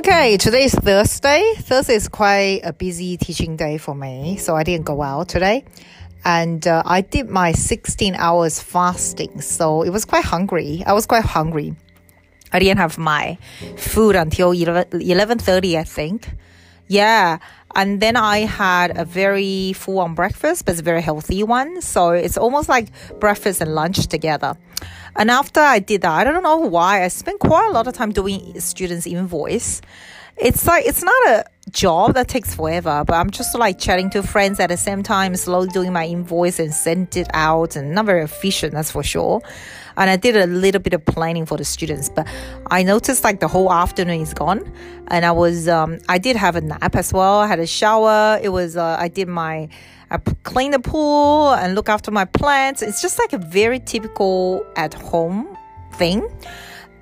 Okay, today is Thursday. Thursday is quite a busy teaching day for me, so I didn't go out today. And uh, I did my 16 hours fasting, so it was quite hungry. I was quite hungry. I didn't have my food until 11, 11.30, I think. Yeah. And then I had a very full on breakfast, but it's a very healthy one. So it's almost like breakfast and lunch together. And after I did that, I don't know why, I spent quite a lot of time doing students' invoice. It's like, it's not a job that takes forever, but I'm just like chatting to friends at the same time, slowly doing my invoice and send it out and not very efficient, that's for sure. And I did a little bit of planning for the students, but I noticed like the whole afternoon is gone. And I was, um, I did have a nap as well. I had a shower. It was, uh, I did my, I clean the pool and look after my plants. It's just like a very typical at home thing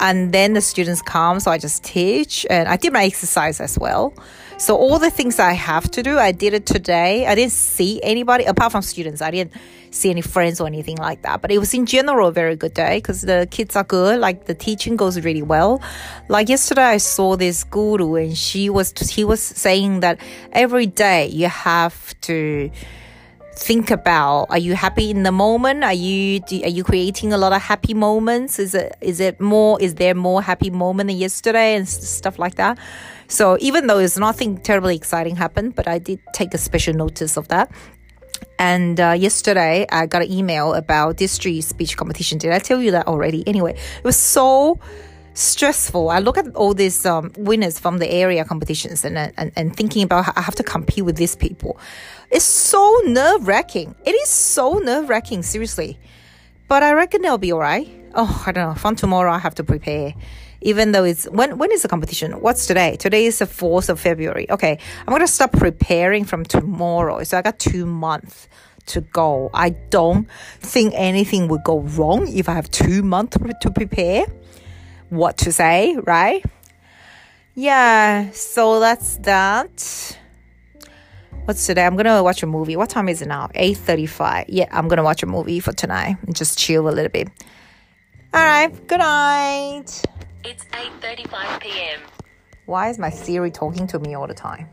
and then the students come so i just teach. And i did my exercise as well. So all the things i have to do i did it today. I didn't see anybody apart from students. I didn't see any friends or anything like that. But it was in general a very good day because the kids are good. Like the teaching goes really well. Like yesterday i saw this guru and she was he was saying that every day you have to think about are you happy in the moment? Are you are you creating a lot of happy moments? Is it is it more is there more happy moment than yesterday and stuff like that? So even though it's nothing terribly exciting happened but i did take a special notice of that. And uh, yesterday i got an email about district speech competition. Did i tell you that already? Anyway it was so stressful. I look at all these um, winners from the area competitions and, and, and thinking about how I have to compete with these people. It's so nerve wracking. It is so nerve wracking, seriously. But I reckon they'll be all right. Oh, I don't know. From tomorrow, I have to prepare. Even though it's when when is the competition? What's today? Today is the fourth of February. Okay, I'm gonna start preparing from tomorrow. So I got two months to go. I don't think anything would go wrong if I have two months to prepare what to say, right? Yeah, so that's that. What's today? I'm gonna watch a movie. What time is it now? 8:35. Yeah, I'm gonna watch a movie for tonight and just chill a little bit. Alright, good night. It's 8:35 p.m. Why is my Siri talking to me all the time?